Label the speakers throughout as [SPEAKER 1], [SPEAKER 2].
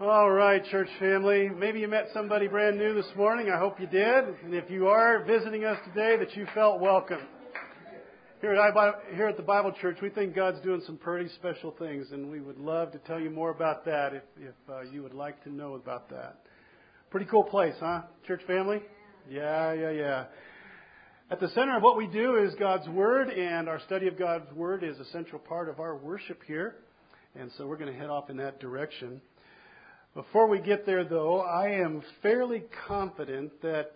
[SPEAKER 1] All right, church family. Maybe you met somebody brand new this morning. I hope you did. And if you are visiting us today, that you felt welcome. Here at, here at the Bible Church, we think God's doing some pretty special things, and we would love to tell you more about that if, if uh, you would like to know about that. Pretty cool place, huh, church family? Yeah, yeah, yeah. At the center of what we do is God's Word, and our study of God's Word is a central part of our worship here. And so we're going to head off in that direction. Before we get there, though, I am fairly confident that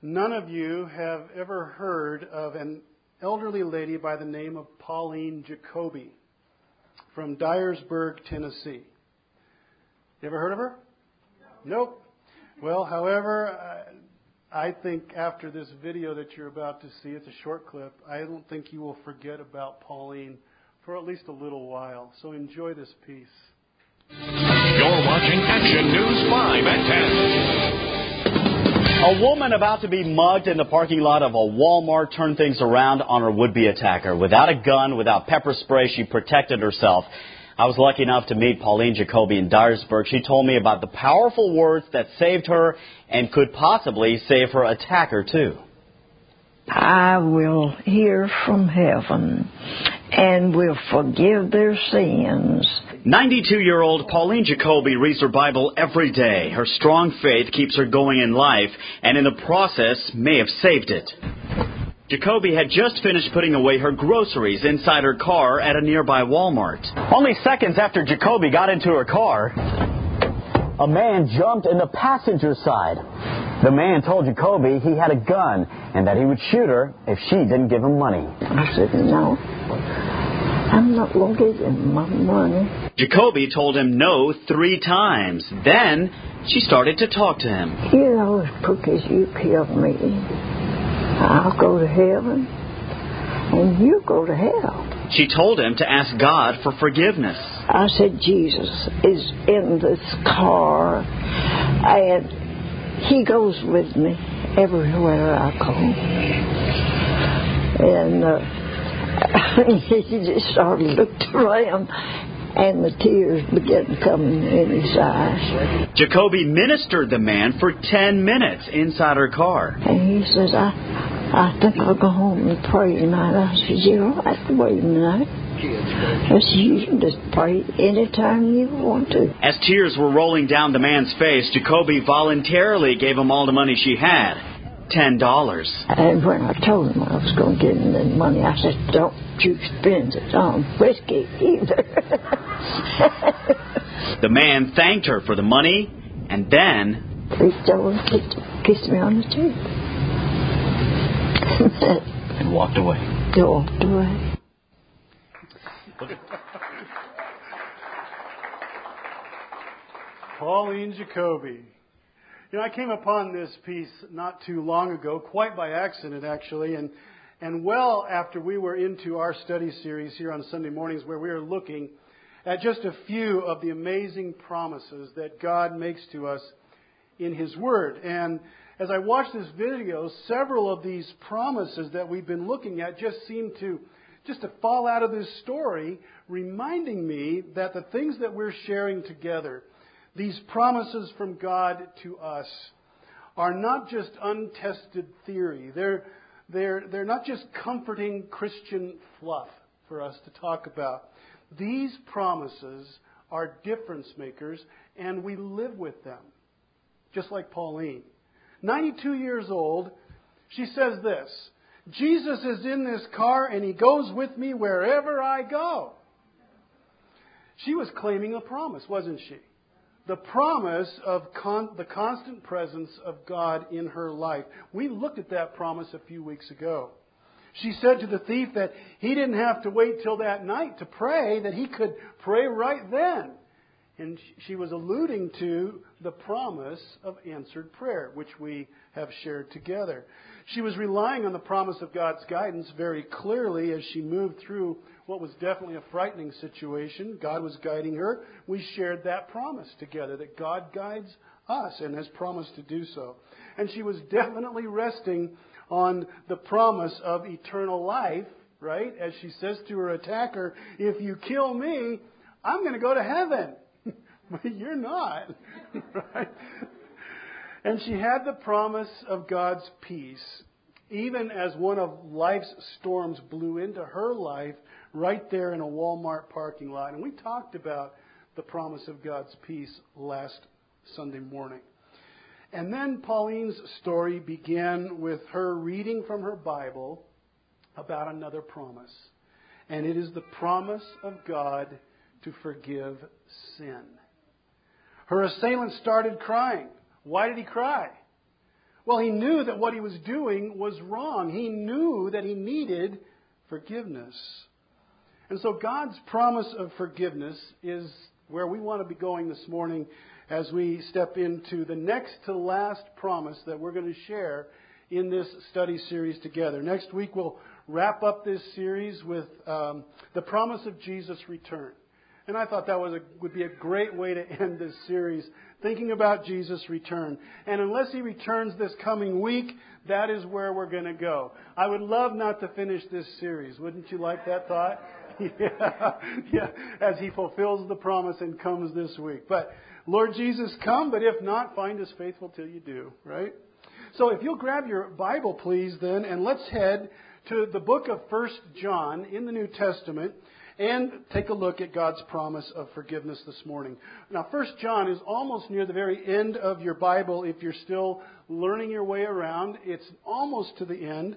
[SPEAKER 1] none of you have ever heard of an elderly lady by the name of Pauline Jacoby from Dyersburg, Tennessee. You ever heard of her? No. Nope. Well, however, I think after this video that you're about to see, it's a short clip, I don't think you will forget about Pauline for at least a little while. So enjoy this piece.
[SPEAKER 2] You're watching Action News 5 at
[SPEAKER 3] 10. A woman about to be mugged in the parking lot of a Walmart turned things around on her would-be attacker. Without a gun, without pepper spray, she protected herself. I was lucky enough to meet Pauline Jacoby in Dyersburg. She told me about the powerful words that saved her and could possibly save her attacker too.
[SPEAKER 4] I will hear from heaven and will forgive their sins.
[SPEAKER 3] 92 year old Pauline Jacoby reads her Bible every day. Her strong faith keeps her going in life and in the process may have saved it. Jacoby had just finished putting away her groceries inside her car at a nearby Walmart. Only seconds after Jacoby got into her car, a man jumped in the passenger side. The man told Jacoby he had a gun and that he would shoot her if she didn't give him money.
[SPEAKER 4] I said, no. I'm not going to give my money.
[SPEAKER 3] Jacoby told him no three times. Then she started to talk to him.
[SPEAKER 4] You know, as you kill me, I'll go to heaven and you go to hell.
[SPEAKER 3] She told him to ask God for forgiveness.
[SPEAKER 4] I said, Jesus is in this car and he goes with me everywhere I go. And uh, he just sort of looked around and the tears began coming in his eyes.
[SPEAKER 3] Jacoby ministered the man for 10 minutes inside her car.
[SPEAKER 4] And he says, I, I think I'll go home and pray tonight. I said, you don't have to wait tonight. Yes, you can just pray anytime you want to.
[SPEAKER 3] As tears were rolling down the man's face, Jacoby voluntarily gave him all the money she had. Ten dollars.
[SPEAKER 4] And when I told him I was going to give him the money, I said, "Don't you spend it on whiskey either."
[SPEAKER 3] the man thanked her for the money, and then
[SPEAKER 4] reached over and kissed, kissed me on the cheek,
[SPEAKER 3] and walked away.
[SPEAKER 4] Walked away.
[SPEAKER 1] Pauline Jacoby. You know, I came upon this piece not too long ago, quite by accident actually, and, and well after we were into our study series here on Sunday mornings where we are looking at just a few of the amazing promises that God makes to us in His Word. And as I watched this video, several of these promises that we've been looking at just seem to just to fall out of this story, reminding me that the things that we're sharing together, these promises from God to us, are not just untested theory. They're, they're, they're not just comforting Christian fluff for us to talk about. These promises are difference makers, and we live with them, just like Pauline. 92 years old, she says this Jesus is in this car and he goes with me wherever I go. She was claiming a promise, wasn't she? The promise of con- the constant presence of God in her life. We looked at that promise a few weeks ago. She said to the thief that he didn't have to wait till that night to pray, that he could pray right then. And she was alluding to the promise of answered prayer, which we have shared together. She was relying on the promise of God's guidance very clearly as she moved through what was definitely a frightening situation. God was guiding her. We shared that promise together that God guides us and has promised to do so. And she was definitely resting on the promise of eternal life, right? As she says to her attacker, if you kill me, I'm going to go to heaven. but you're not. right? And she had the promise of God's peace, even as one of life's storms blew into her life right there in a Walmart parking lot. And we talked about the promise of God's peace last Sunday morning. And then Pauline's story began with her reading from her Bible about another promise. And it is the promise of God to forgive sin. Her assailant started crying. Why did he cry? Well, he knew that what he was doing was wrong. He knew that he needed forgiveness. And so God's promise of forgiveness is where we want to be going this morning as we step into the next to last promise that we're going to share in this study series together. Next week, we'll wrap up this series with um, the promise of Jesus' return. And I thought that was a, would be a great way to end this series, thinking about Jesus' return. And unless he returns this coming week, that is where we're going to go. I would love not to finish this series. Wouldn't you like that thought? yeah, yeah, as he fulfills the promise and comes this week. But Lord Jesus, come, but if not, find us faithful till you do, right? So if you'll grab your Bible, please, then, and let's head to the book of First John in the New Testament and take a look at God's promise of forgiveness this morning. Now, First John is almost near the very end of your Bible if you're still learning your way around. It's almost to the end.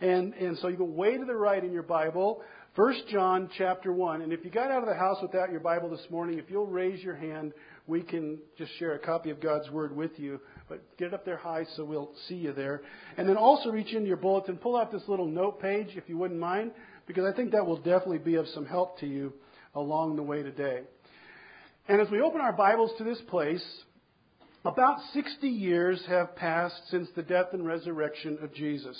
[SPEAKER 1] And, and so you go way to the right in your Bible. First John chapter 1. And if you got out of the house without your Bible this morning, if you'll raise your hand, we can just share a copy of God's Word with you. But get it up there high so we'll see you there. And then also reach into your bulletin, pull out this little note page if you wouldn't mind, because I think that will definitely be of some help to you along the way today. And as we open our Bibles to this place, about 60 years have passed since the death and resurrection of Jesus.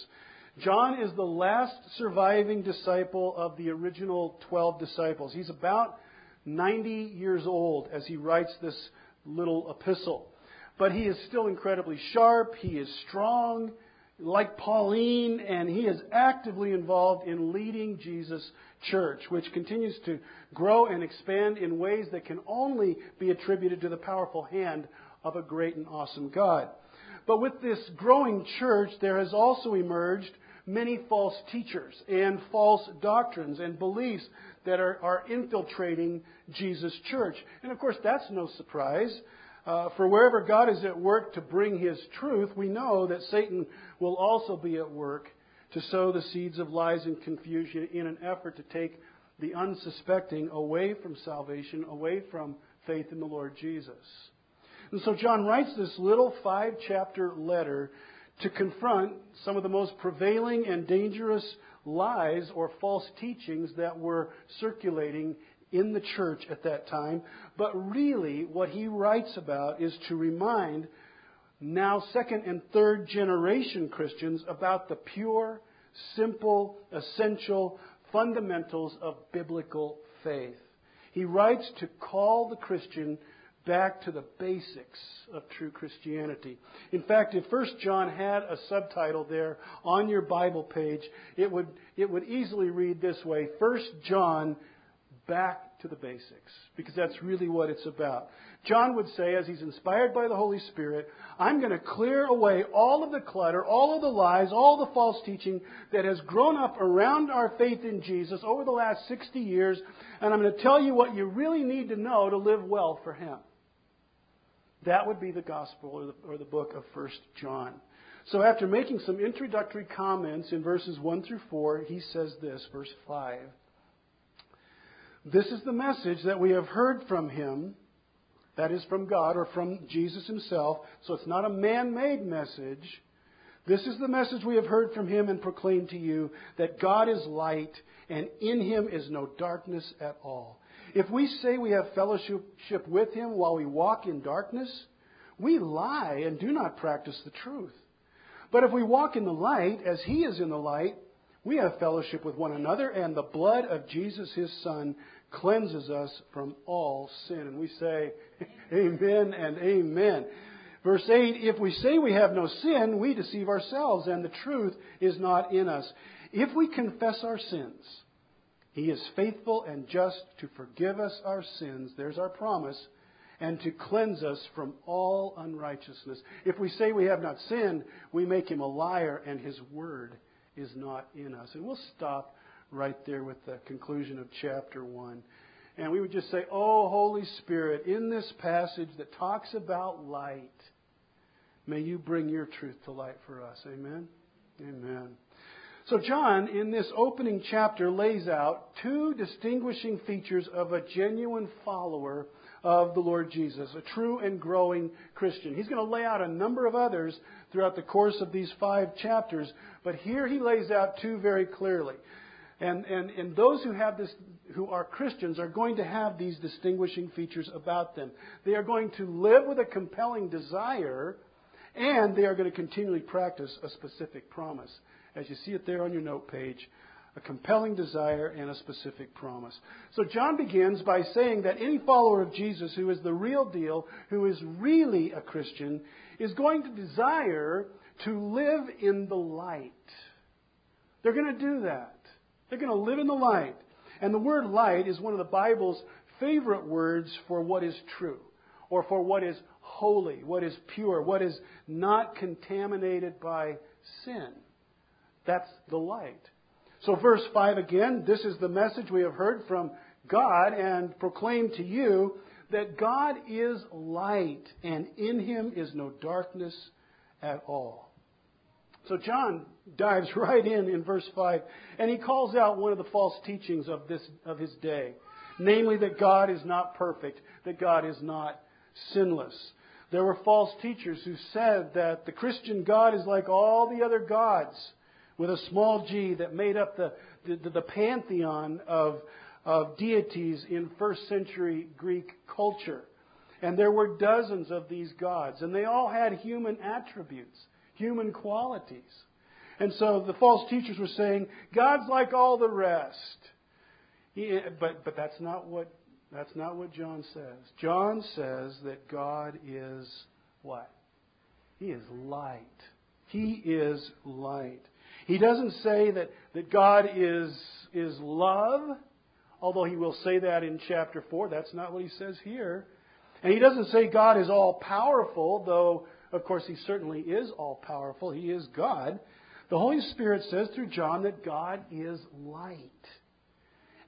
[SPEAKER 1] John is the last surviving disciple of the original 12 disciples. He's about 90 years old as he writes this little epistle. But he is still incredibly sharp, he is strong, like Pauline, and he is actively involved in leading Jesus' church, which continues to grow and expand in ways that can only be attributed to the powerful hand of a great and awesome God. But with this growing church, there has also emerged many false teachers and false doctrines and beliefs that are, are infiltrating Jesus' church. And of course, that's no surprise. Uh, for wherever God is at work to bring His truth, we know that Satan will also be at work to sow the seeds of lies and confusion in an effort to take the unsuspecting away from salvation, away from faith in the Lord Jesus. And so John writes this little five chapter letter to confront some of the most prevailing and dangerous lies or false teachings that were circulating in the church at that time. But really, what he writes about is to remind now second and third generation Christians about the pure, simple, essential fundamentals of biblical faith. He writes to call the Christian back to the basics of true Christianity. In fact, if First John had a subtitle there on your Bible page, it would, it would easily read this way First John, back to the basics, because that's really what it's about. John would say, as he's inspired by the Holy Spirit, I'm going to clear away all of the clutter, all of the lies, all the false teaching that has grown up around our faith in Jesus over the last 60 years, and I'm going to tell you what you really need to know to live well for Him. That would be the gospel or the, or the book of 1 John. So after making some introductory comments in verses 1 through 4, he says this, verse 5. This is the message that we have heard from him, that is from God or from Jesus himself. So it's not a man made message. This is the message we have heard from him and proclaimed to you that God is light and in him is no darkness at all. If we say we have fellowship with him while we walk in darkness, we lie and do not practice the truth. But if we walk in the light, as he is in the light, we have fellowship with one another, and the blood of Jesus, his Son, cleanses us from all sin. And we say, Amen and Amen. Verse 8 If we say we have no sin, we deceive ourselves, and the truth is not in us. If we confess our sins, he is faithful and just to forgive us our sins. There's our promise. and to cleanse us from all unrighteousness. If we say we have not sinned, we make him a liar, and his word is not in us. And we'll stop right there with the conclusion of chapter 1. And we would just say, Oh, Holy Spirit, in this passage that talks about light, may you bring your truth to light for us. Amen? Amen. So, John, in this opening chapter, lays out two distinguishing features of a genuine follower of the Lord Jesus, a true and growing Christian. He's going to lay out a number of others throughout the course of these five chapters, but here he lays out two very clearly. And, and, and those who have this, who are Christians are going to have these distinguishing features about them. They are going to live with a compelling desire, and they are going to continually practice a specific promise. As you see it there on your note page, a compelling desire and a specific promise. So John begins by saying that any follower of Jesus who is the real deal, who is really a Christian, is going to desire to live in the light. They're going to do that. They're going to live in the light. And the word light is one of the Bible's favorite words for what is true, or for what is holy, what is pure, what is not contaminated by sin. That's the light. So, verse 5 again, this is the message we have heard from God and proclaimed to you that God is light, and in him is no darkness at all. So John dives right in in verse 5, and he calls out one of the false teachings of, this, of his day, namely that God is not perfect, that God is not sinless. There were false teachers who said that the Christian God is like all the other gods with a small g that made up the, the, the pantheon of, of deities in first century Greek culture. And there were dozens of these gods, and they all had human attributes, human qualities. And so the false teachers were saying, God's like all the rest. He, but, but that's not what that's not what John says. John says that God is what? He is light. He is light. He doesn't say that, that God is, is love, although he will say that in chapter 4. That's not what he says here. And he doesn't say God is all powerful, though, of course, he certainly is all powerful. He is God. The Holy Spirit says through John that God is light.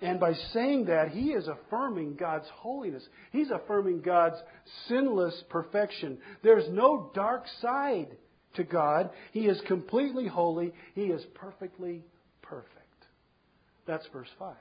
[SPEAKER 1] And by saying that, he is affirming God's holiness. He's affirming God's sinless perfection. There's no dark side to God. He is completely holy. He is perfectly perfect. That's verse 5.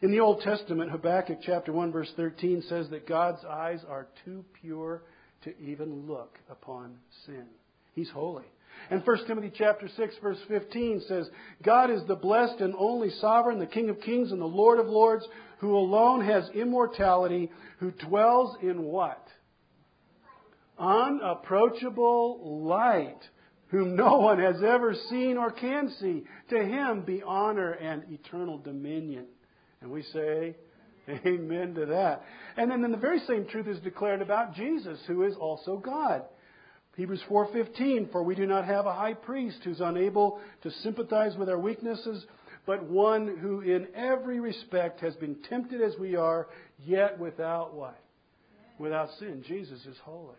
[SPEAKER 1] In the Old Testament, Habakkuk chapter 1 verse 13 says that God's eyes are too pure to even look upon sin. He's holy. And 1 Timothy chapter 6 verse 15 says, God is the blessed and only sovereign, the King of kings and the Lord of lords, who alone has immortality, who dwells in what? Unapproachable light, whom no one has ever seen or can see. To him be honor and eternal dominion. And we say, Amen to that. And then, then the very same truth is declared about Jesus, who is also God. Hebrews 4:15 for we do not have a high priest who's unable to sympathize with our weaknesses but one who in every respect has been tempted as we are yet without what without sin Jesus is holy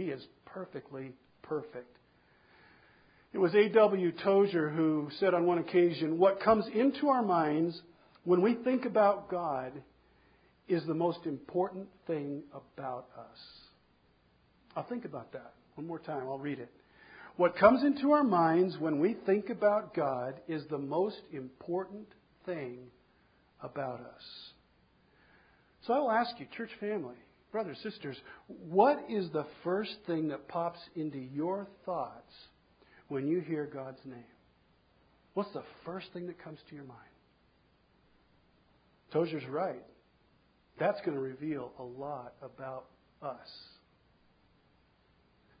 [SPEAKER 1] he is perfectly perfect. It was A.W. Tozer who said on one occasion, What comes into our minds when we think about God is the most important thing about us. I'll think about that one more time. I'll read it. What comes into our minds when we think about God is the most important thing about us. So I'll ask you, church family, brothers, sisters, what is the first thing that pops into your thoughts when you hear God's name? What's the first thing that comes to your mind? Tozer's right. That's going to reveal a lot about us.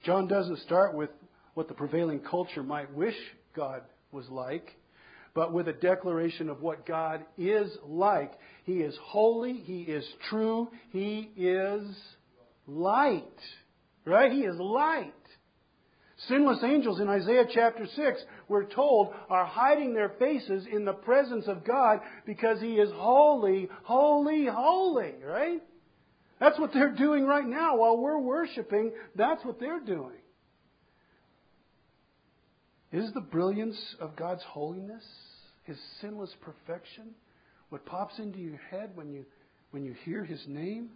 [SPEAKER 1] John doesn't start with what the prevailing culture might wish God was like but with a declaration of what God is like. He is holy, He is true, He is light. Right? He is light. Sinless angels in Isaiah chapter 6, we're told, are hiding their faces in the presence of God because He is holy, holy, holy. Right? That's what they're doing right now while we're worshiping. That's what they're doing. Is the brilliance of God's holiness, His sinless perfection, what pops into your head when you, when you hear His name?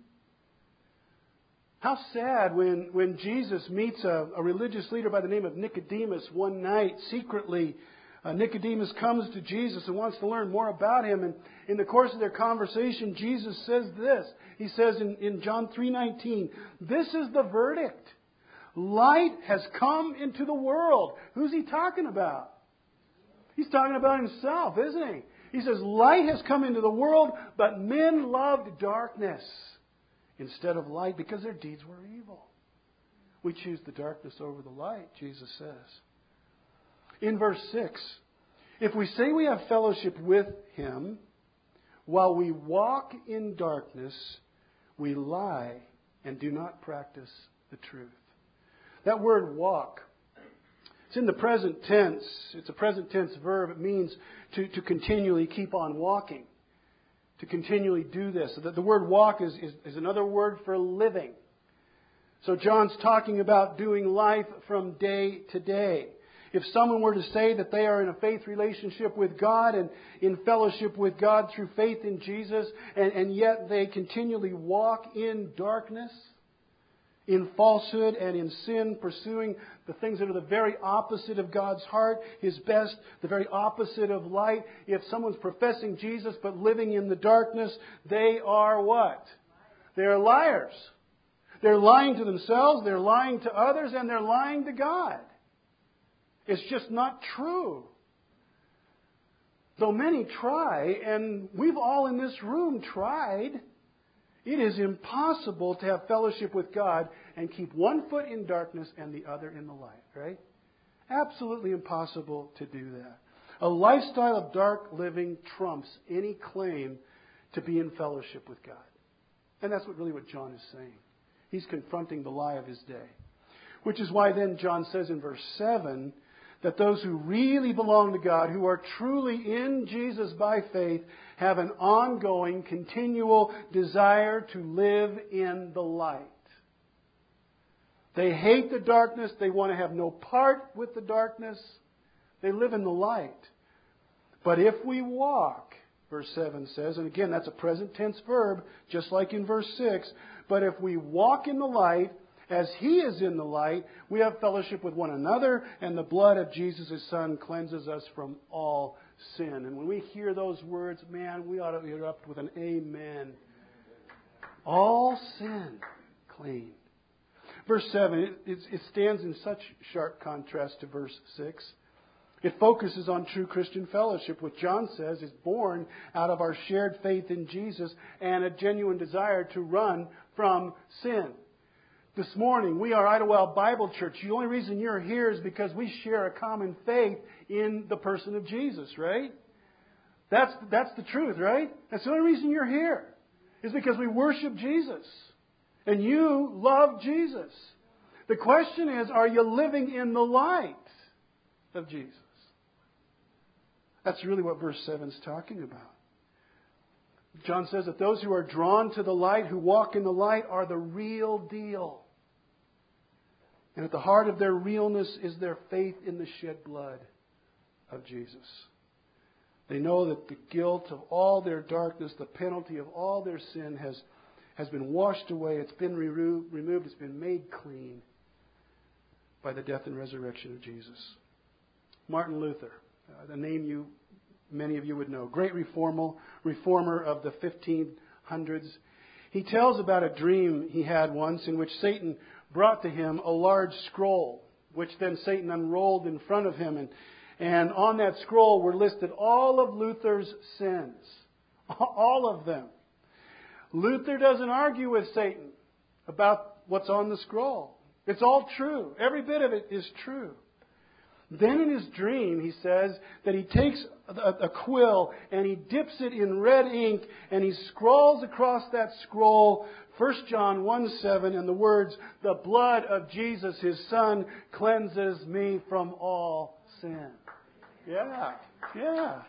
[SPEAKER 1] How sad when, when Jesus meets a, a religious leader by the name of Nicodemus one night secretly. Uh, Nicodemus comes to Jesus and wants to learn more about him. And in the course of their conversation, Jesus says this. He says in, in John 3.19, This is the verdict. Light has come into the world. Who's he talking about? He's talking about himself, isn't he? He says, Light has come into the world, but men loved darkness instead of light because their deeds were evil. We choose the darkness over the light, Jesus says. In verse 6, if we say we have fellowship with him while we walk in darkness, we lie and do not practice the truth. That word walk, it's in the present tense. It's a present tense verb. It means to, to continually keep on walking to continually do this. The, the word walk is, is, is another word for living. So John's talking about doing life from day to day. If someone were to say that they are in a faith relationship with God and in fellowship with God through faith in Jesus, and, and yet they continually walk in darkness, in falsehood and in sin, pursuing the things that are the very opposite of God's heart, His best, the very opposite of light. If someone's professing Jesus but living in the darkness, they are what? They're liars. They're lying to themselves, they're lying to others, and they're lying to God. It's just not true. Though many try, and we've all in this room tried, it is impossible to have fellowship with God and keep one foot in darkness and the other in the light, right? Absolutely impossible to do that. A lifestyle of dark living trumps any claim to be in fellowship with God. And that's what really what John is saying. He's confronting the lie of his day. Which is why then John says in verse 7 that those who really belong to God, who are truly in Jesus by faith, have an ongoing, continual desire to live in the light. They hate the darkness. They want to have no part with the darkness. They live in the light. But if we walk, verse 7 says, and again, that's a present tense verb, just like in verse 6, but if we walk in the light, as He is in the light, we have fellowship with one another, and the blood of Jesus, His Son, cleanses us from all sin. And when we hear those words, man, we ought to erupt with an amen. All sin clean. Verse 7, it, it, it stands in such sharp contrast to verse 6. It focuses on true Christian fellowship, which John says is born out of our shared faith in Jesus and a genuine desire to run from sin. This morning, we are Idlewild Bible Church. The only reason you're here is because we share a common faith in the person of Jesus, right? That's, that's the truth, right? That's the only reason you're here, is because we worship Jesus. And you love Jesus. The question is, are you living in the light of Jesus? That's really what verse 7 is talking about. John says that those who are drawn to the light, who walk in the light, are the real deal. And at the heart of their realness is their faith in the shed blood of Jesus. They know that the guilt of all their darkness, the penalty of all their sin has has been washed away, it's been removed, it's been made clean by the death and resurrection of Jesus. Martin Luther, uh, the name you many of you would know, great reformer, reformer of the 1500s. He tells about a dream he had once in which Satan brought to him a large scroll, which then Satan unrolled in front of him. And, and on that scroll were listed all of Luther's sins. All of them. Luther doesn't argue with Satan about what's on the scroll. It's all true. Every bit of it is true. Then in his dream, he says that he takes a, quill and he dips it in red ink and he scrawls across that scroll 1 John 1 7 and the words, The blood of Jesus, his son, cleanses me from all sin. Yeah, yeah.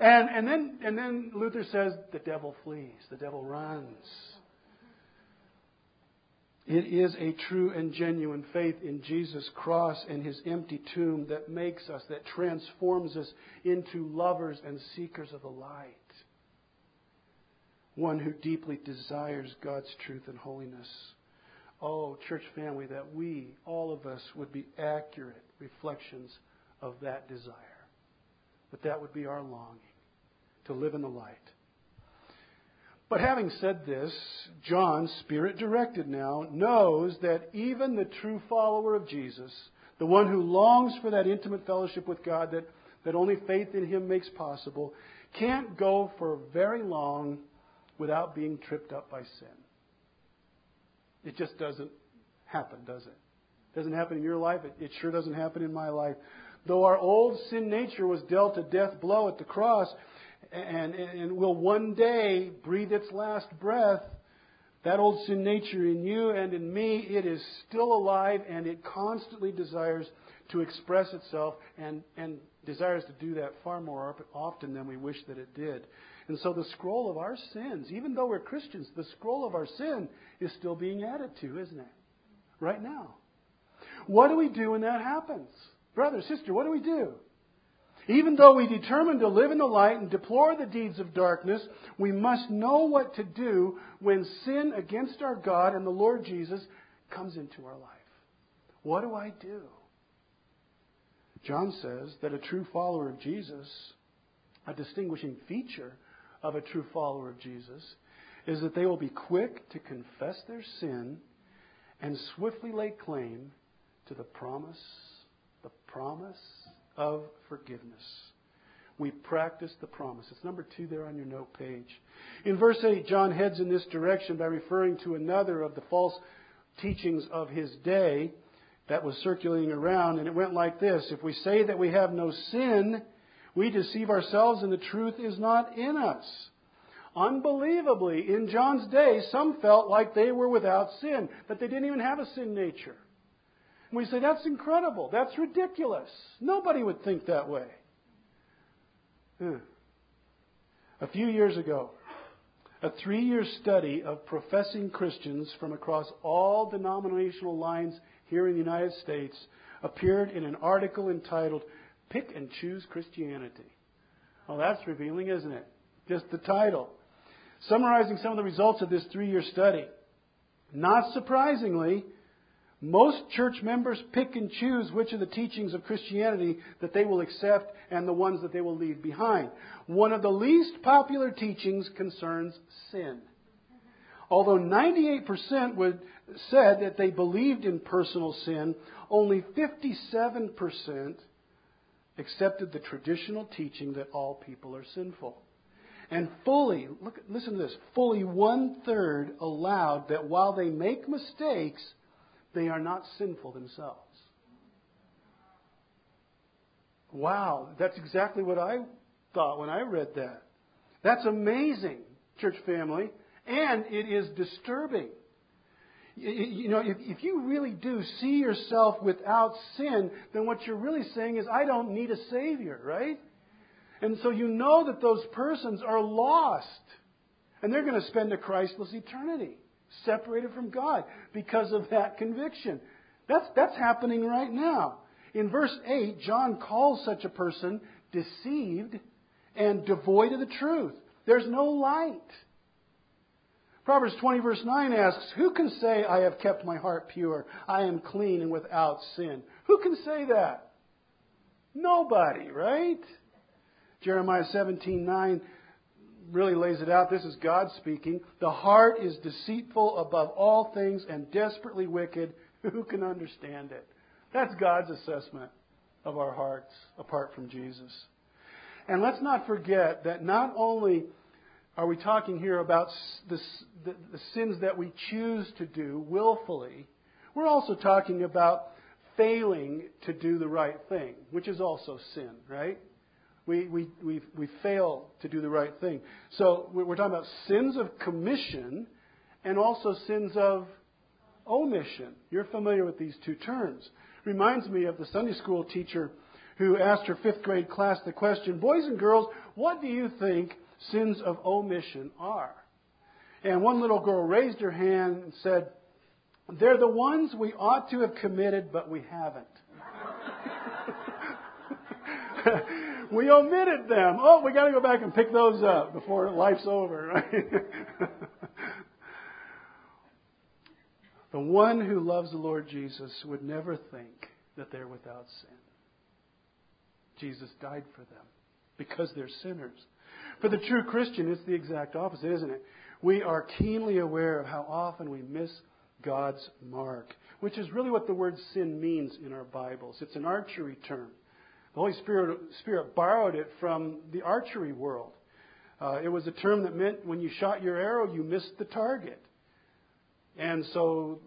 [SPEAKER 1] And, and, then, and then Luther says the devil flees, the devil runs. It is a true and genuine faith in Jesus' cross and his empty tomb that makes us, that transforms us into lovers and seekers of the light. One who deeply desires God's truth and holiness. Oh, church family, that we, all of us, would be accurate reflections of that desire. That that would be our longing, to live in the light. But having said this, John, spirit directed now, knows that even the true follower of Jesus, the one who longs for that intimate fellowship with God that, that only faith in him makes possible, can't go for very long without being tripped up by sin. It just doesn't happen, does it? It doesn't happen in your life. It, it sure doesn't happen in my life. Though our old sin nature was dealt a death blow at the cross and, and will one day breathe its last breath, that old sin nature in you and in me, it is still alive and it constantly desires to express itself and, and desires to do that far more often than we wish that it did. And so the scroll of our sins, even though we're Christians, the scroll of our sin is still being added to, isn't it? Right now. What do we do when that happens? Brother, sister, what do we do? Even though we determine to live in the light and deplore the deeds of darkness, we must know what to do when sin against our God and the Lord Jesus comes into our life. What do I do? John says that a true follower of Jesus, a distinguishing feature of a true follower of Jesus, is that they will be quick to confess their sin and swiftly lay claim to the promise, the promise of forgiveness. We practice the promise. It's number two there on your note page. In verse 8, John heads in this direction by referring to another of the false teachings of his day that was circulating around, and it went like this If we say that we have no sin, we deceive ourselves, and the truth is not in us. Unbelievably, in John's day, some felt like they were without sin, that they didn't even have a sin nature. And we say, that's incredible. That's ridiculous. Nobody would think that way. Hmm. A few years ago, a three year study of professing Christians from across all denominational lines here in the United States appeared in an article entitled Pick and Choose Christianity. Well, that's revealing, isn't it? Just the title. Summarizing some of the results of this three year study. Not surprisingly, most church members pick and choose which of the teachings of Christianity that they will accept and the ones that they will leave behind. One of the least popular teachings concerns sin. Although 98% would, said that they believed in personal sin, only 57% accepted the traditional teaching that all people are sinful. And fully, look, listen to this, fully one third allowed that while they make mistakes, they are not sinful themselves. Wow, that's exactly what I thought when I read that. That's amazing, church family, and it is disturbing. You know, if, if you really do see yourself without sin, then what you're really saying is, I don't need a Savior, right? And so you know that those persons are lost. And they're going to spend a Christless eternity separated from God because of that conviction. That's, that's happening right now. In verse 8, John calls such a person deceived and devoid of the truth. There's no light. Proverbs 20, verse 9 asks, Who can say, I have kept my heart pure? I am clean and without sin? Who can say that? Nobody, right? Jeremiah 17, 9 really lays it out. This is God speaking. The heart is deceitful above all things and desperately wicked. Who can understand it? That's God's assessment of our hearts apart from Jesus. And let's not forget that not only are we talking here about the, the, the sins that we choose to do willfully, we're also talking about failing to do the right thing, which is also sin, right? we, we, we, we fail to do the right thing. So we're talking about sins of commission and also sins of omission. You're familiar with these two terms. Reminds me of the Sunday school teacher who asked her fifth grade class the question, Boys and girls, what do you think sins of omission are? And one little girl raised her hand and said, They're the ones we ought to have committed, but we haven't. we omitted them. Oh, we got to go back and pick those up before life's over, the one who loves the Lord Jesus would never think that they're without sin. Jesus died for them because they're sinners. For the true Christian, it's the exact opposite, isn't it? We are keenly aware of how often we miss God's mark, which is really what the word sin means in our Bibles. It's an archery term. The Holy Spirit, Spirit borrowed it from the archery world. Uh, it was a term that meant when you shot your arrow, you missed the target. And so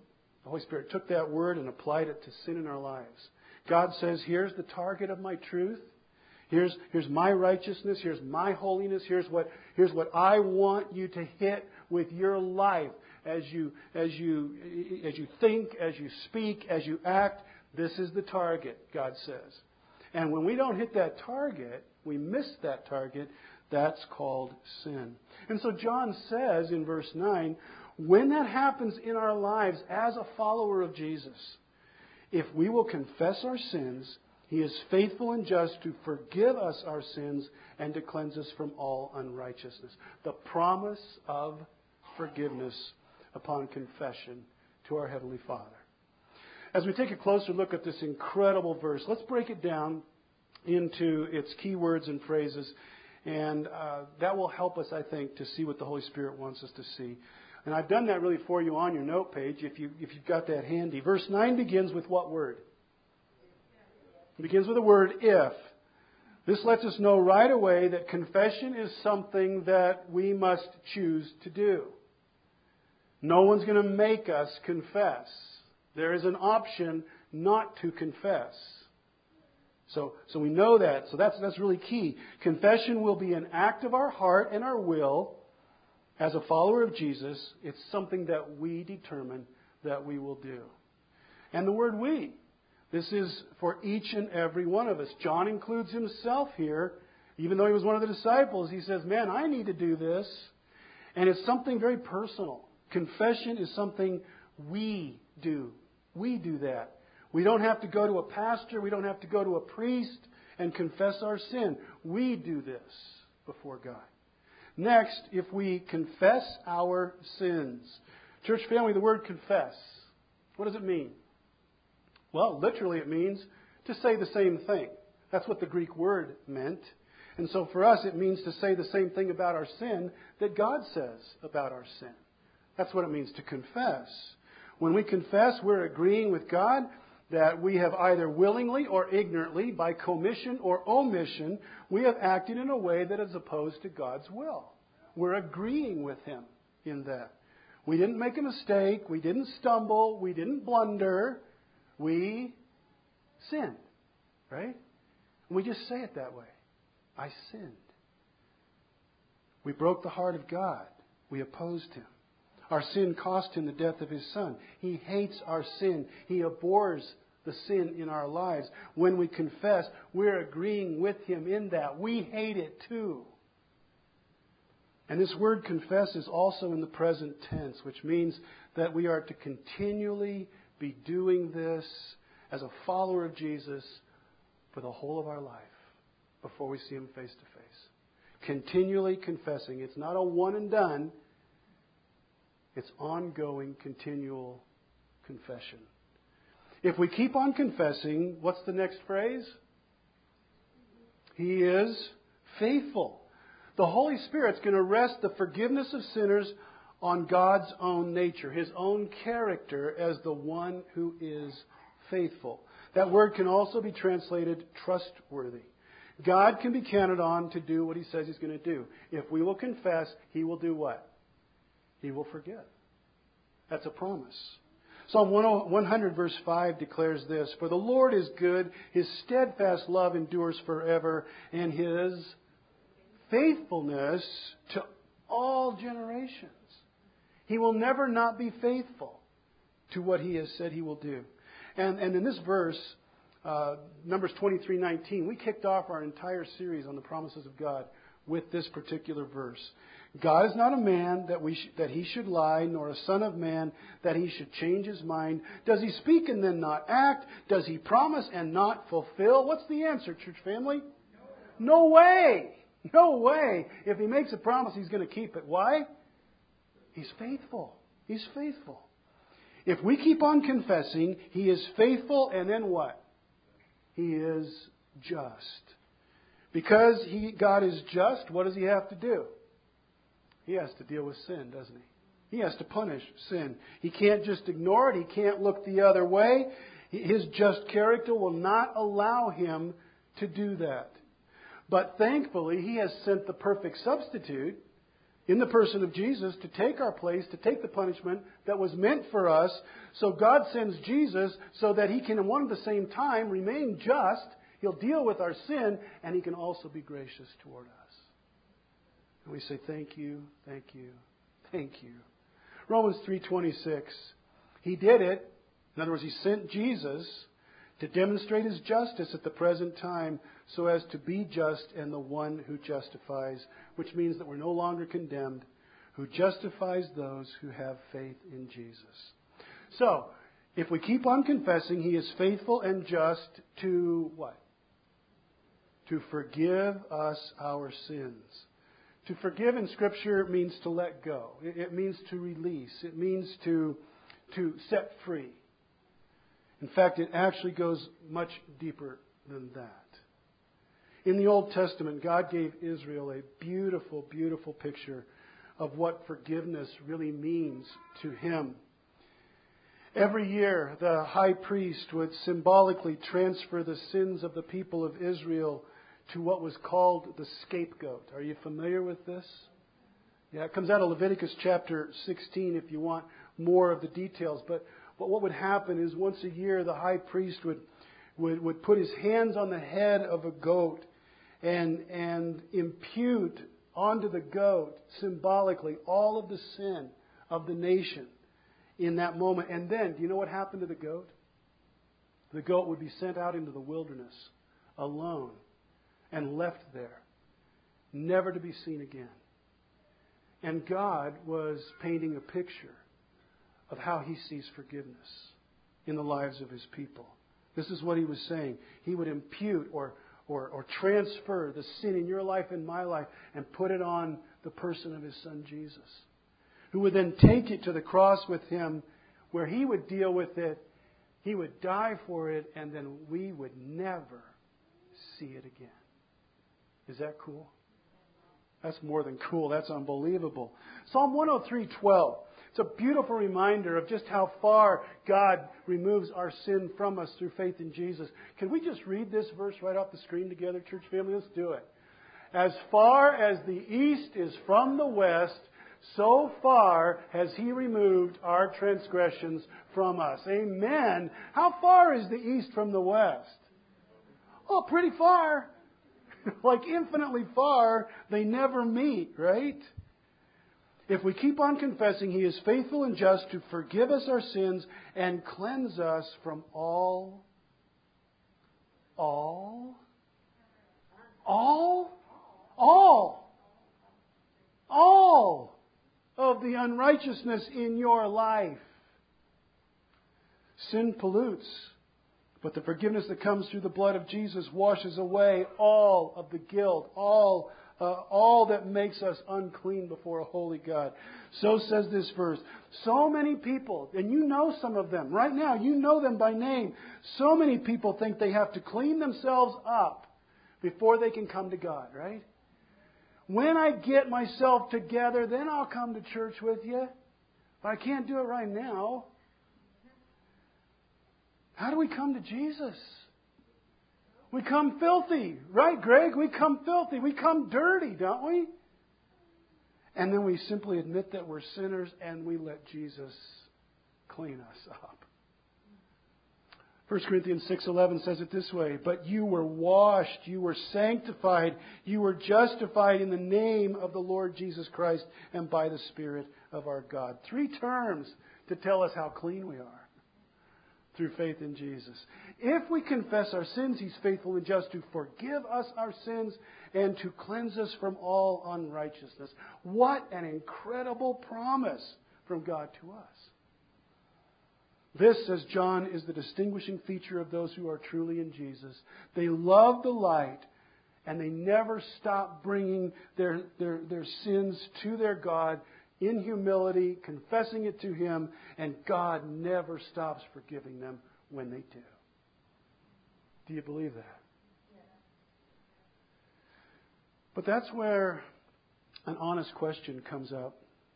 [SPEAKER 1] the Holy Spirit took that word and applied it to sin in our lives. God says, here's the target of my truth. Here's, here's my righteousness. Here's my holiness. Here's what, here's what I want you to hit with your life as you, as you, as you think, as you speak, as you act. This is the target, God says. And when we don't hit that target, we miss that target, that's called sin. And so John says in verse 9, when that happens in our lives as a follower of Jesus, if we will confess our sins, he is faithful and just to forgive us our sins and to cleanse us from all unrighteousness. The promise of forgiveness upon confession to our Heavenly Father. As we take a closer look at this incredible verse, let's break it down into its key words and phrases, and uh, that will help us, I think, to see what the Holy Spirit wants us to see. And I've done that really for you on your note page if, you, if you've got that handy. Verse 9 begins with what word? It begins with the word if. This lets us know right away that confession is something that we must choose to do. No one's going to make us confess. There is an option not to confess. So, so we know that. So that's, that's really key. Confession will be an act of our heart and our will. As a follower of Jesus, it's something that we determine that we will do. And the word we. This is for each and every one of us. John includes himself here. Even though he was one of the disciples, he says, Man, I need to do this. And it's something very personal. Confession is something we do. We do that. We don't have to go to a pastor. We don't have to go to a priest and confess our sin. We do this before God. Next, if we confess our sins. Church family, the word confess, what does it mean? Well, literally it means to say the same thing. That's what the Greek word meant. And so for us, it means to say the same thing about our sin that God says about our sin. That's what it means to confess. When we confess, we're agreeing with God that we have either willingly or ignorantly, by commission or omission, we have acted in a way that is opposed to God's will. We're agreeing with Him in that. We didn't make a mistake. We didn't stumble. We didn't blunder. We sinned. Right? We just say it that way. I sinned. We broke the heart of God. We opposed Him. Our sin cost him the death of his son. He hates our sin. He abhors the sin in our lives. When we confess, we're agreeing with him in that. We hate it too. And this word confess is also in the present tense, which means that we are to continually be doing this as a follower of Jesus for the whole of our life before we see him face to face. Continually confessing. It's not a one and done. It's ongoing, continual confession. If we keep on confessing, what's the next phrase? He is faithful. The Holy Spirit's going to rest the forgiveness of sinners on God's own nature, His own character as the one who is faithful. That word can also be translated trustworthy. God can be counted on to do what He says He's going to do. If we will confess, He will do what? He will forgive. That's a promise. Psalm 100, verse 5 declares this For the Lord is good, his steadfast love endures forever, and his faithfulness to all generations. He will never not be faithful to what he has said he will do. And, and in this verse, uh, Numbers 23:19, we kicked off our entire series on the promises of God with this particular verse. God is not a man that, we sh- that he should lie, nor a son of man that he should change his mind. Does he speak and then not act? Does he promise and not fulfill? What's the answer, church family? No way. No way. If he makes a promise, he's going to keep it. Why? He's faithful. He's faithful. If we keep on confessing, he is faithful, and then what? He is just. Because he, God is just, what does he have to do? He has to deal with sin, doesn't he? He has to punish sin. He can't just ignore it. He can't look the other way. His just character will not allow him to do that. But thankfully, he has sent the perfect substitute in the person of Jesus to take our place, to take the punishment that was meant for us. So God sends Jesus so that he can, at one at the same time, remain just. He'll deal with our sin, and he can also be gracious toward us. And we say, Thank you, thank you, thank you. Romans 3.26. He did it. In other words, he sent Jesus to demonstrate his justice at the present time so as to be just and the one who justifies, which means that we're no longer condemned, who justifies those who have faith in Jesus. So, if we keep on confessing, he is faithful and just to what? To forgive us our sins. To forgive in Scripture means to let go. It means to release. It means to, to set free. In fact, it actually goes much deeper than that. In the Old Testament, God gave Israel a beautiful, beautiful picture of what forgiveness really means to Him. Every year, the high priest would symbolically transfer the sins of the people of Israel to what was called the scapegoat. Are you familiar with this? Yeah, it comes out of Leviticus chapter 16 if you want more of the details. But, but what would happen is once a year, the high priest would, would, would put his hands on the head of a goat and, and impute onto the goat symbolically all of the sin of the nation in that moment. And then, do you know what happened to the goat? The goat would be sent out into the wilderness alone and left there, never to be seen again. And God was painting a picture of how He sees forgiveness in the lives of His people. This is what He was saying. He would impute or, or, or transfer the sin in your life and my life and put it on the person of His Son Jesus, who would then take it to the cross with Him where He would deal with it. He would die for it, and then we would never see it again. Is that cool? That's more than cool. That's unbelievable. Psalm 103:12. It's a beautiful reminder of just how far God removes our sin from us through faith in Jesus. Can we just read this verse right off the screen together, church family? Let's do it. As far as the east is from the west, so far has he removed our transgressions from us. Amen. How far is the east from the west? Oh, pretty far. like infinitely far, they never meet, right? If we keep on confessing, He is faithful and just to forgive us our sins and cleanse us from all, all, all, all, all of the unrighteousness in your life. Sin pollutes. But the forgiveness that comes through the blood of Jesus washes away all of the guilt, all, uh, all that makes us unclean before a holy God. So says this verse. So many people, and you know some of them, right now, you know them by name. So many people think they have to clean themselves up before they can come to God, right? When I get myself together, then I'll come to church with you. But I can't do it right now. How do we come to Jesus? We come filthy, right, Greg? We come filthy. We come dirty, don't we? And then we simply admit that we're sinners and we let Jesus clean us up. 1 Corinthians 6:11 says it this way, "But you were washed, you were sanctified, you were justified in the name of the Lord Jesus Christ and by the Spirit of our God." Three terms to tell us how clean we are. Through faith in Jesus. If we confess our sins, He's faithful and just to forgive us our sins and to cleanse us from all unrighteousness. What an incredible promise from God to us. This, says John, is the distinguishing feature of those who are truly in Jesus. They love the light and they never stop bringing their, their, their sins to their God in humility, confessing it to Him, and God never stops forgiving them when they do. Do you believe that? But that's where an honest question comes up.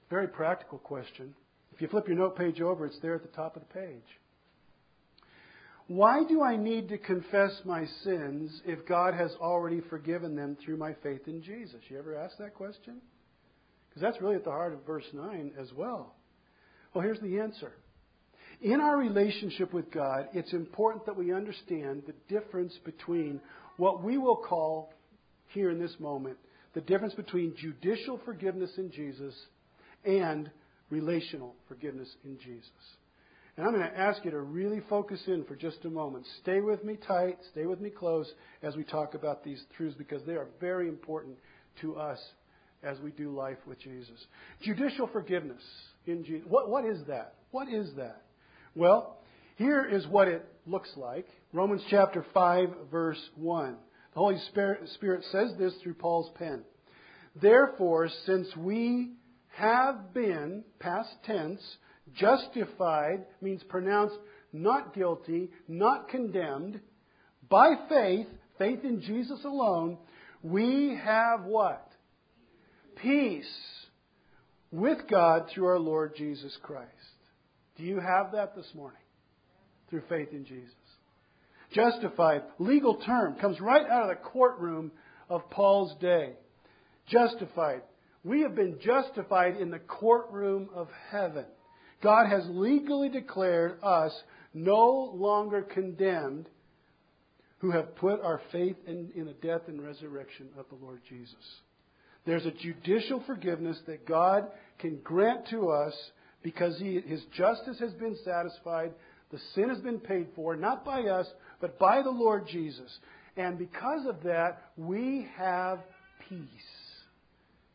[SPEAKER 1] Very practical question. If you flip your note page over, it's there at the top of the page. Why do I need to confess my sins if God has already forgiven them through my faith in Jesus? You ever ask that question? Because that's really at the heart of verse 9 as well. Well, here's the answer. In our relationship with God, it's important that we understand the difference between what we will call here in this moment the difference between judicial forgiveness in Jesus and relational forgiveness in Jesus. And I'm going to ask you to really focus in for just a moment. Stay with me tight, stay with me close as we talk about these truths because they are very important to us as we do life with Jesus. Judicial forgiveness in Jesus. What, what is that? What is that? Well, here is what it looks like. Romans chapter 5, verse 1. The Holy Spirit, Spirit says this through Paul's pen. Therefore, since we have been, past tense, justified, means pronounced not guilty, not condemned, by faith, faith in Jesus alone, we have what? Peace with God through our Lord Jesus Christ. Do you have that this morning? Through faith in Jesus. Justified, legal term, comes right out of the courtroom of Paul's day. Justified. We have been justified in the courtroom of heaven. God has legally declared us no longer condemned who have put our faith in, in the death and resurrection of the Lord Jesus. There's a judicial forgiveness that God can grant to us because he, His justice has been satisfied. The sin has been paid for, not by us, but by the Lord Jesus. And because of that, we have peace.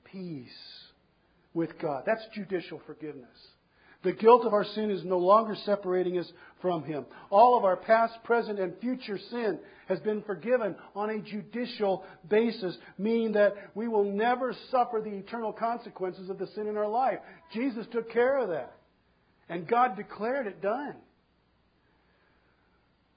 [SPEAKER 1] Peace with God. That's judicial forgiveness. The guilt of our sin is no longer separating us from Him. All of our past, present, and future sin has been forgiven on a judicial basis, meaning that we will never suffer the eternal consequences of the sin in our life. Jesus took care of that. And God declared it done.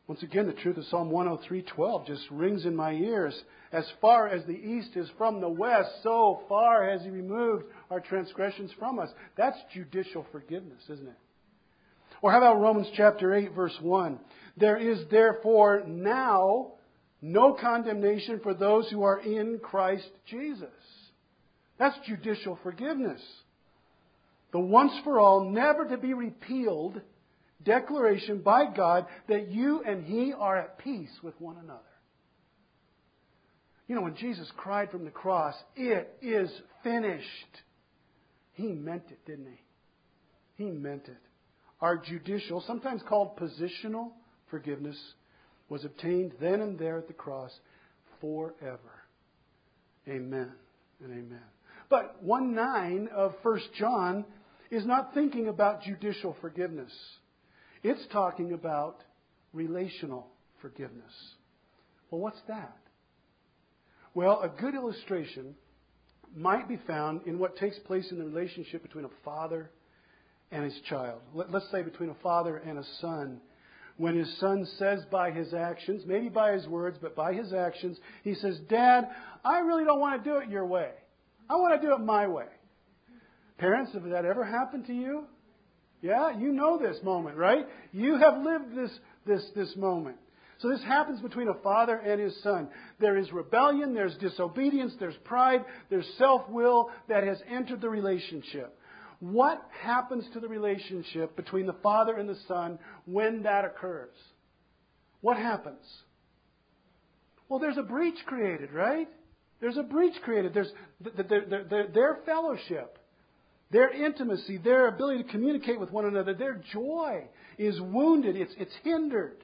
[SPEAKER 1] Once again, the truth of Psalm 103:12 just rings in my ears. As far as the east is from the west, so far has He removed our transgressions from us. That's judicial forgiveness, isn't it? Or how about Romans chapter 8, verse 1? There is therefore now no condemnation for those who are in Christ Jesus. That's judicial forgiveness. The once for all, never to be repealed declaration by God that you and He are at peace with one another. You know, when Jesus cried from the cross, it is finished. He meant it, didn't he? He meant it. Our judicial, sometimes called positional forgiveness, was obtained then and there at the cross forever. Amen and amen. But 1 9 of 1 John is not thinking about judicial forgiveness. It's talking about relational forgiveness. Well, what's that? Well, a good illustration might be found in what takes place in the relationship between a father and his child. Let, us say between a father and a son. When his son says by his actions, maybe by his words, but by his actions, he says, Dad, I really don't want to do it your way. I want to do it my way. Parents, have that ever happened to you? Yeah, you know this moment, right? You have lived this, this, this moment. So this happens between a father and his son. There is rebellion, there's disobedience, there's pride, there's self will that has entered the relationship. What happens to the relationship between the father and the son when that occurs? What happens? Well, there's a breach created, right? There's a breach created. There's their, their, their fellowship Their intimacy, their ability to communicate with one another, their joy is wounded, it's, it's hindered.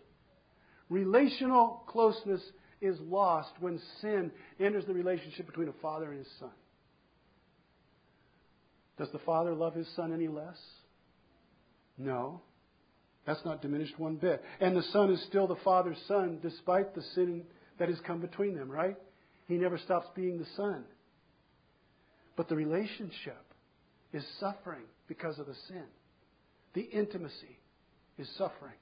[SPEAKER 1] Relational closeness is lost when sin enters the relationship between a father and his son. Does the father love his son any less? No. That's not diminished one bit. And the son is still the father's son despite the sin that has come between them, right? He never stops being the son. But the relationship is suffering because of the sin. The intimacy is suffering.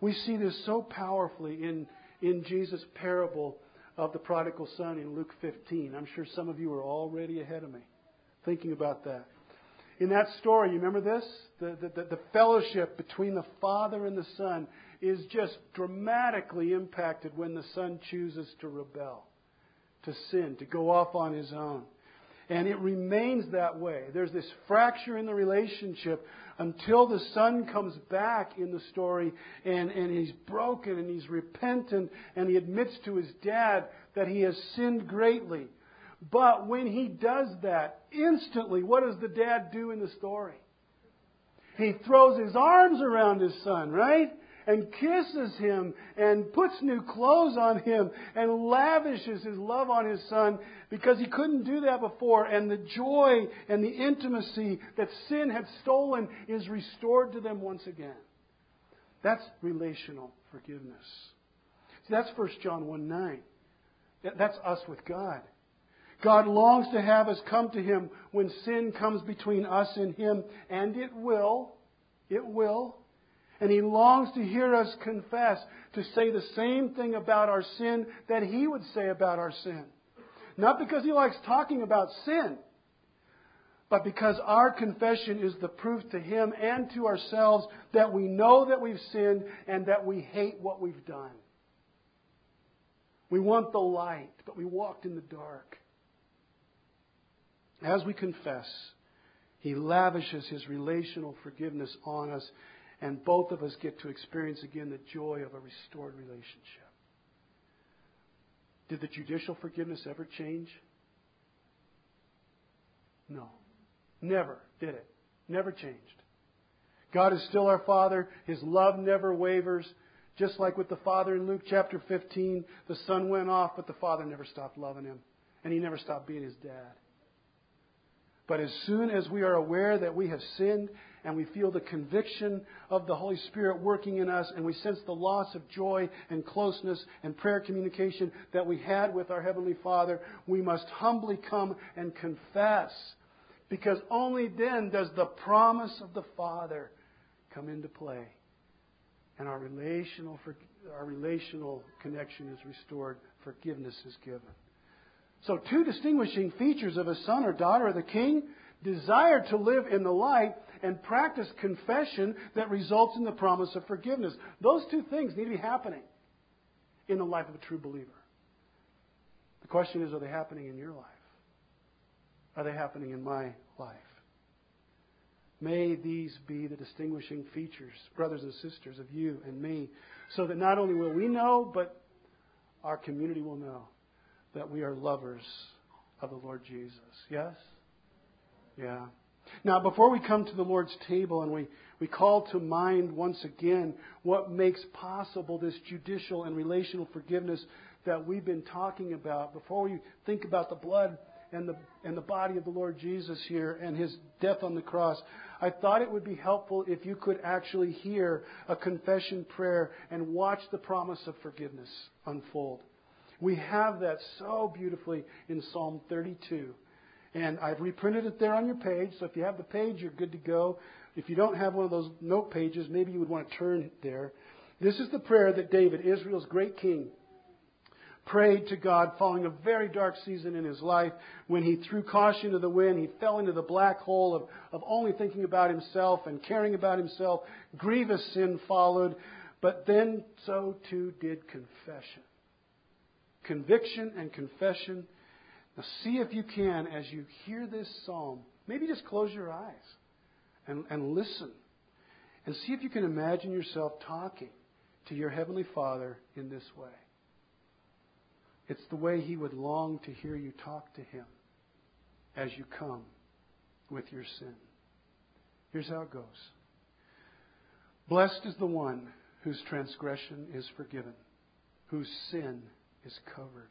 [SPEAKER 1] We see this so powerfully in, in Jesus' parable of the prodigal son in Luke 15. I'm sure some of you are already ahead of me thinking about that. In that story, you remember this? The, the, the, fellowship between the Father and the Son is just dramatically impacted when the Son chooses to rebel, to sin, to go off on his own. And it remains that way. There's this fracture in the relationship until the son comes back in the story and, and he's broken and he's repentant and he admits to his dad that he has sinned greatly. But when he does that, instantly, what does the dad do in the story? He throws his arms around his son, right? And kisses him and puts new clothes on him and lavishes his love on his son because he couldn't do that before. And the joy and the intimacy that sin had stolen is restored to them once again. That's relational forgiveness. See, that's 1 John 1 9. That's us with God. God longs to have us come to Him when sin comes between us and Him, and it will. It will. And he longs to hear us confess, to say the same thing about our sin that he would say about our sin. Not because he likes talking about sin, but because our confession is the proof to him and to ourselves that we know that we've sinned and that we hate what we've done. We want the light, but we walked in the dark. As we confess, he lavishes his relational forgiveness on us and both of us get to experience again the joy of a restored relationship. Did the judicial forgiveness ever change? No. Never did it. Never changed. God is still our Father. His love never wavers. Just like with the Father in Luke chapter 15, the Son went off, but the Father never stopped loving him. And he never stopped being his dad. But as soon as we are aware that we have sinned and we feel the conviction of the Holy Spirit working in us and we sense the loss of joy and closeness and prayer communication that we had with our Heavenly Father, we must humbly come and confess. Because only then does the promise of the Father come into play. And our relational, our relational connection is restored, forgiveness is given. So, two distinguishing features of a son or daughter of the king desire to live in the light and practice confession that results in the promise of forgiveness. Those two things need to be happening in the life of a true believer. The question is are they happening in your life? Are they happening in my life? May these be the distinguishing features, brothers and sisters, of you and me, so that not only will we know, but our community will know that we are lovers of the Lord Jesus. Yes? Yeah. Now, before we come to the Lord's table and we, we call to mind once again what makes possible this judicial and relational forgiveness that we've been talking about, before we think about the blood and the, and the body of the Lord Jesus here and his death on the cross, I thought it would be helpful if you could actually hear a confession prayer and watch the promise of forgiveness unfold. We have that so beautifully in Psalm 32. And I've reprinted it there on your page, so if you have the page, you're good to go. If you don't have one of those note pages, maybe you would want to turn there. This is the prayer that David, Israel's great king, prayed to God following a very dark season in his life when he threw caution to the wind. He fell into the black hole of, of only thinking about himself and caring about himself. Grievous sin followed, but then so too did confession. Conviction and confession now, see if you can, as you hear this psalm, maybe just close your eyes and, and listen. And see if you can imagine yourself talking to your Heavenly Father in this way. It's the way He would long to hear you talk to Him as you come with your sin. Here's how it goes Blessed is the one whose transgression is forgiven, whose sin is covered.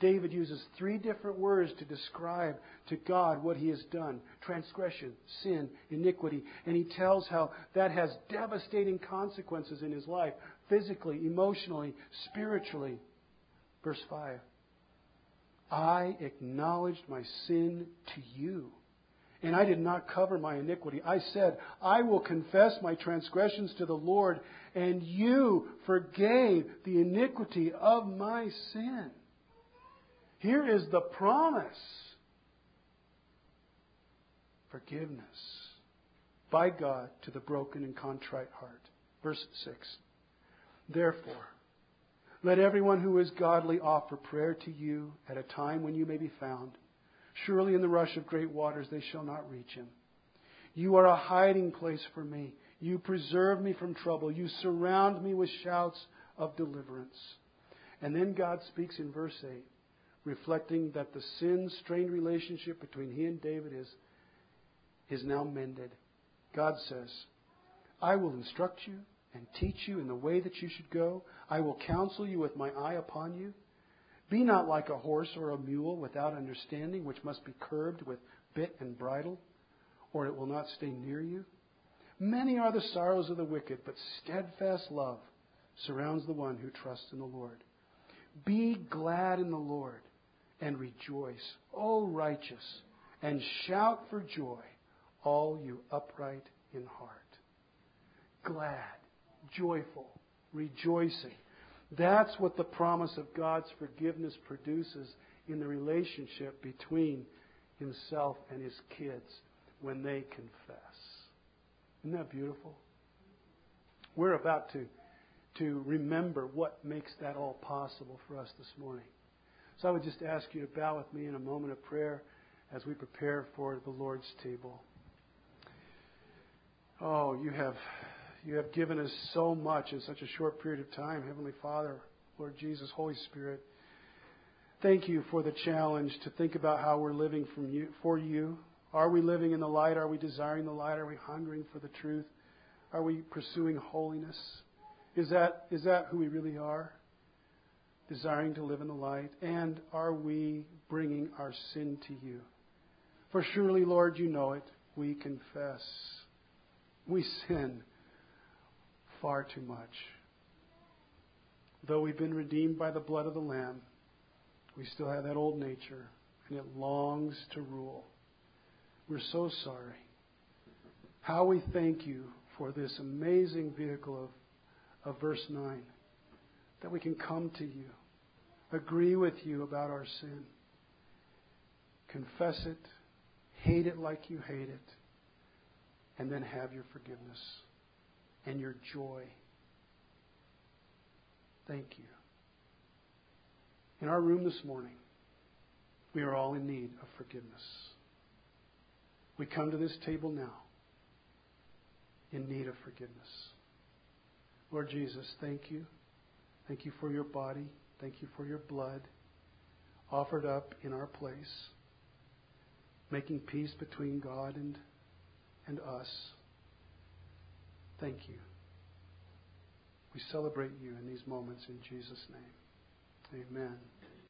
[SPEAKER 1] David uses three different words to describe to God what he has done transgression, sin, iniquity. And he tells how that has devastating consequences in his life physically, emotionally, spiritually. Verse 5 I acknowledged my sin to you, and I did not cover my iniquity. I said, I will confess my transgressions to the Lord, and you forgave the iniquity of my sin. Here is the promise forgiveness by God to the broken and contrite heart. Verse 6. Therefore, let everyone who is godly offer prayer to you at a time when you may be found. Surely in the rush of great waters they shall not reach him. You are a hiding place for me. You preserve me from trouble. You surround me with shouts of deliverance. And then God speaks in verse 8 reflecting that the sin strained relationship between he and David is, is now mended. God says, I will instruct you and teach you in the way that you should go. I will counsel you with my eye upon you. Be not like a horse or a mule without understanding, which must be curbed with bit and bridle, or it will not stay near you. Many are the sorrows of the wicked, but steadfast love surrounds the one who trusts in the Lord. Be glad in the Lord and rejoice, O righteous, and shout for joy, all you upright in heart. Glad, joyful, rejoicing. That's what the promise of God's forgiveness produces in the relationship between himself and his kids when they confess. Isn't that beautiful? We're about to, to remember what makes that all possible for us this morning. So I would just ask you to bow with me in a moment of prayer as we prepare for the Lord's table. Oh, you have you have given us so much in such a short period of time, Heavenly Father, Lord Jesus, Holy Spirit. Thank you for the challenge to think about how we're living from you, for you. Are we living in the light? Are we desiring the light? Are we hungering for the truth? Are we pursuing holiness? Is that, is that who we really are? Desiring to live in the light? And are we bringing our sin to you? For surely, Lord, you know it. We confess. We sin far too much. Though we've been redeemed by the blood of the Lamb, we still have that old nature, and it longs to rule. We're so sorry. How we thank you for this amazing vehicle of, of verse 9 that we can come to you agree with you about our sin. Confess it, hate it like you hate it, and then have your forgiveness and your joy. Thank you. In our room this morning, we are all in need of forgiveness. We come to this table now in need of forgiveness. Lord Jesus, thank you. Thank you for your body. Thank you for your blood offered up in our place, making peace between God and, and us. Thank you. We celebrate you in these moments in Jesus' name. Amen.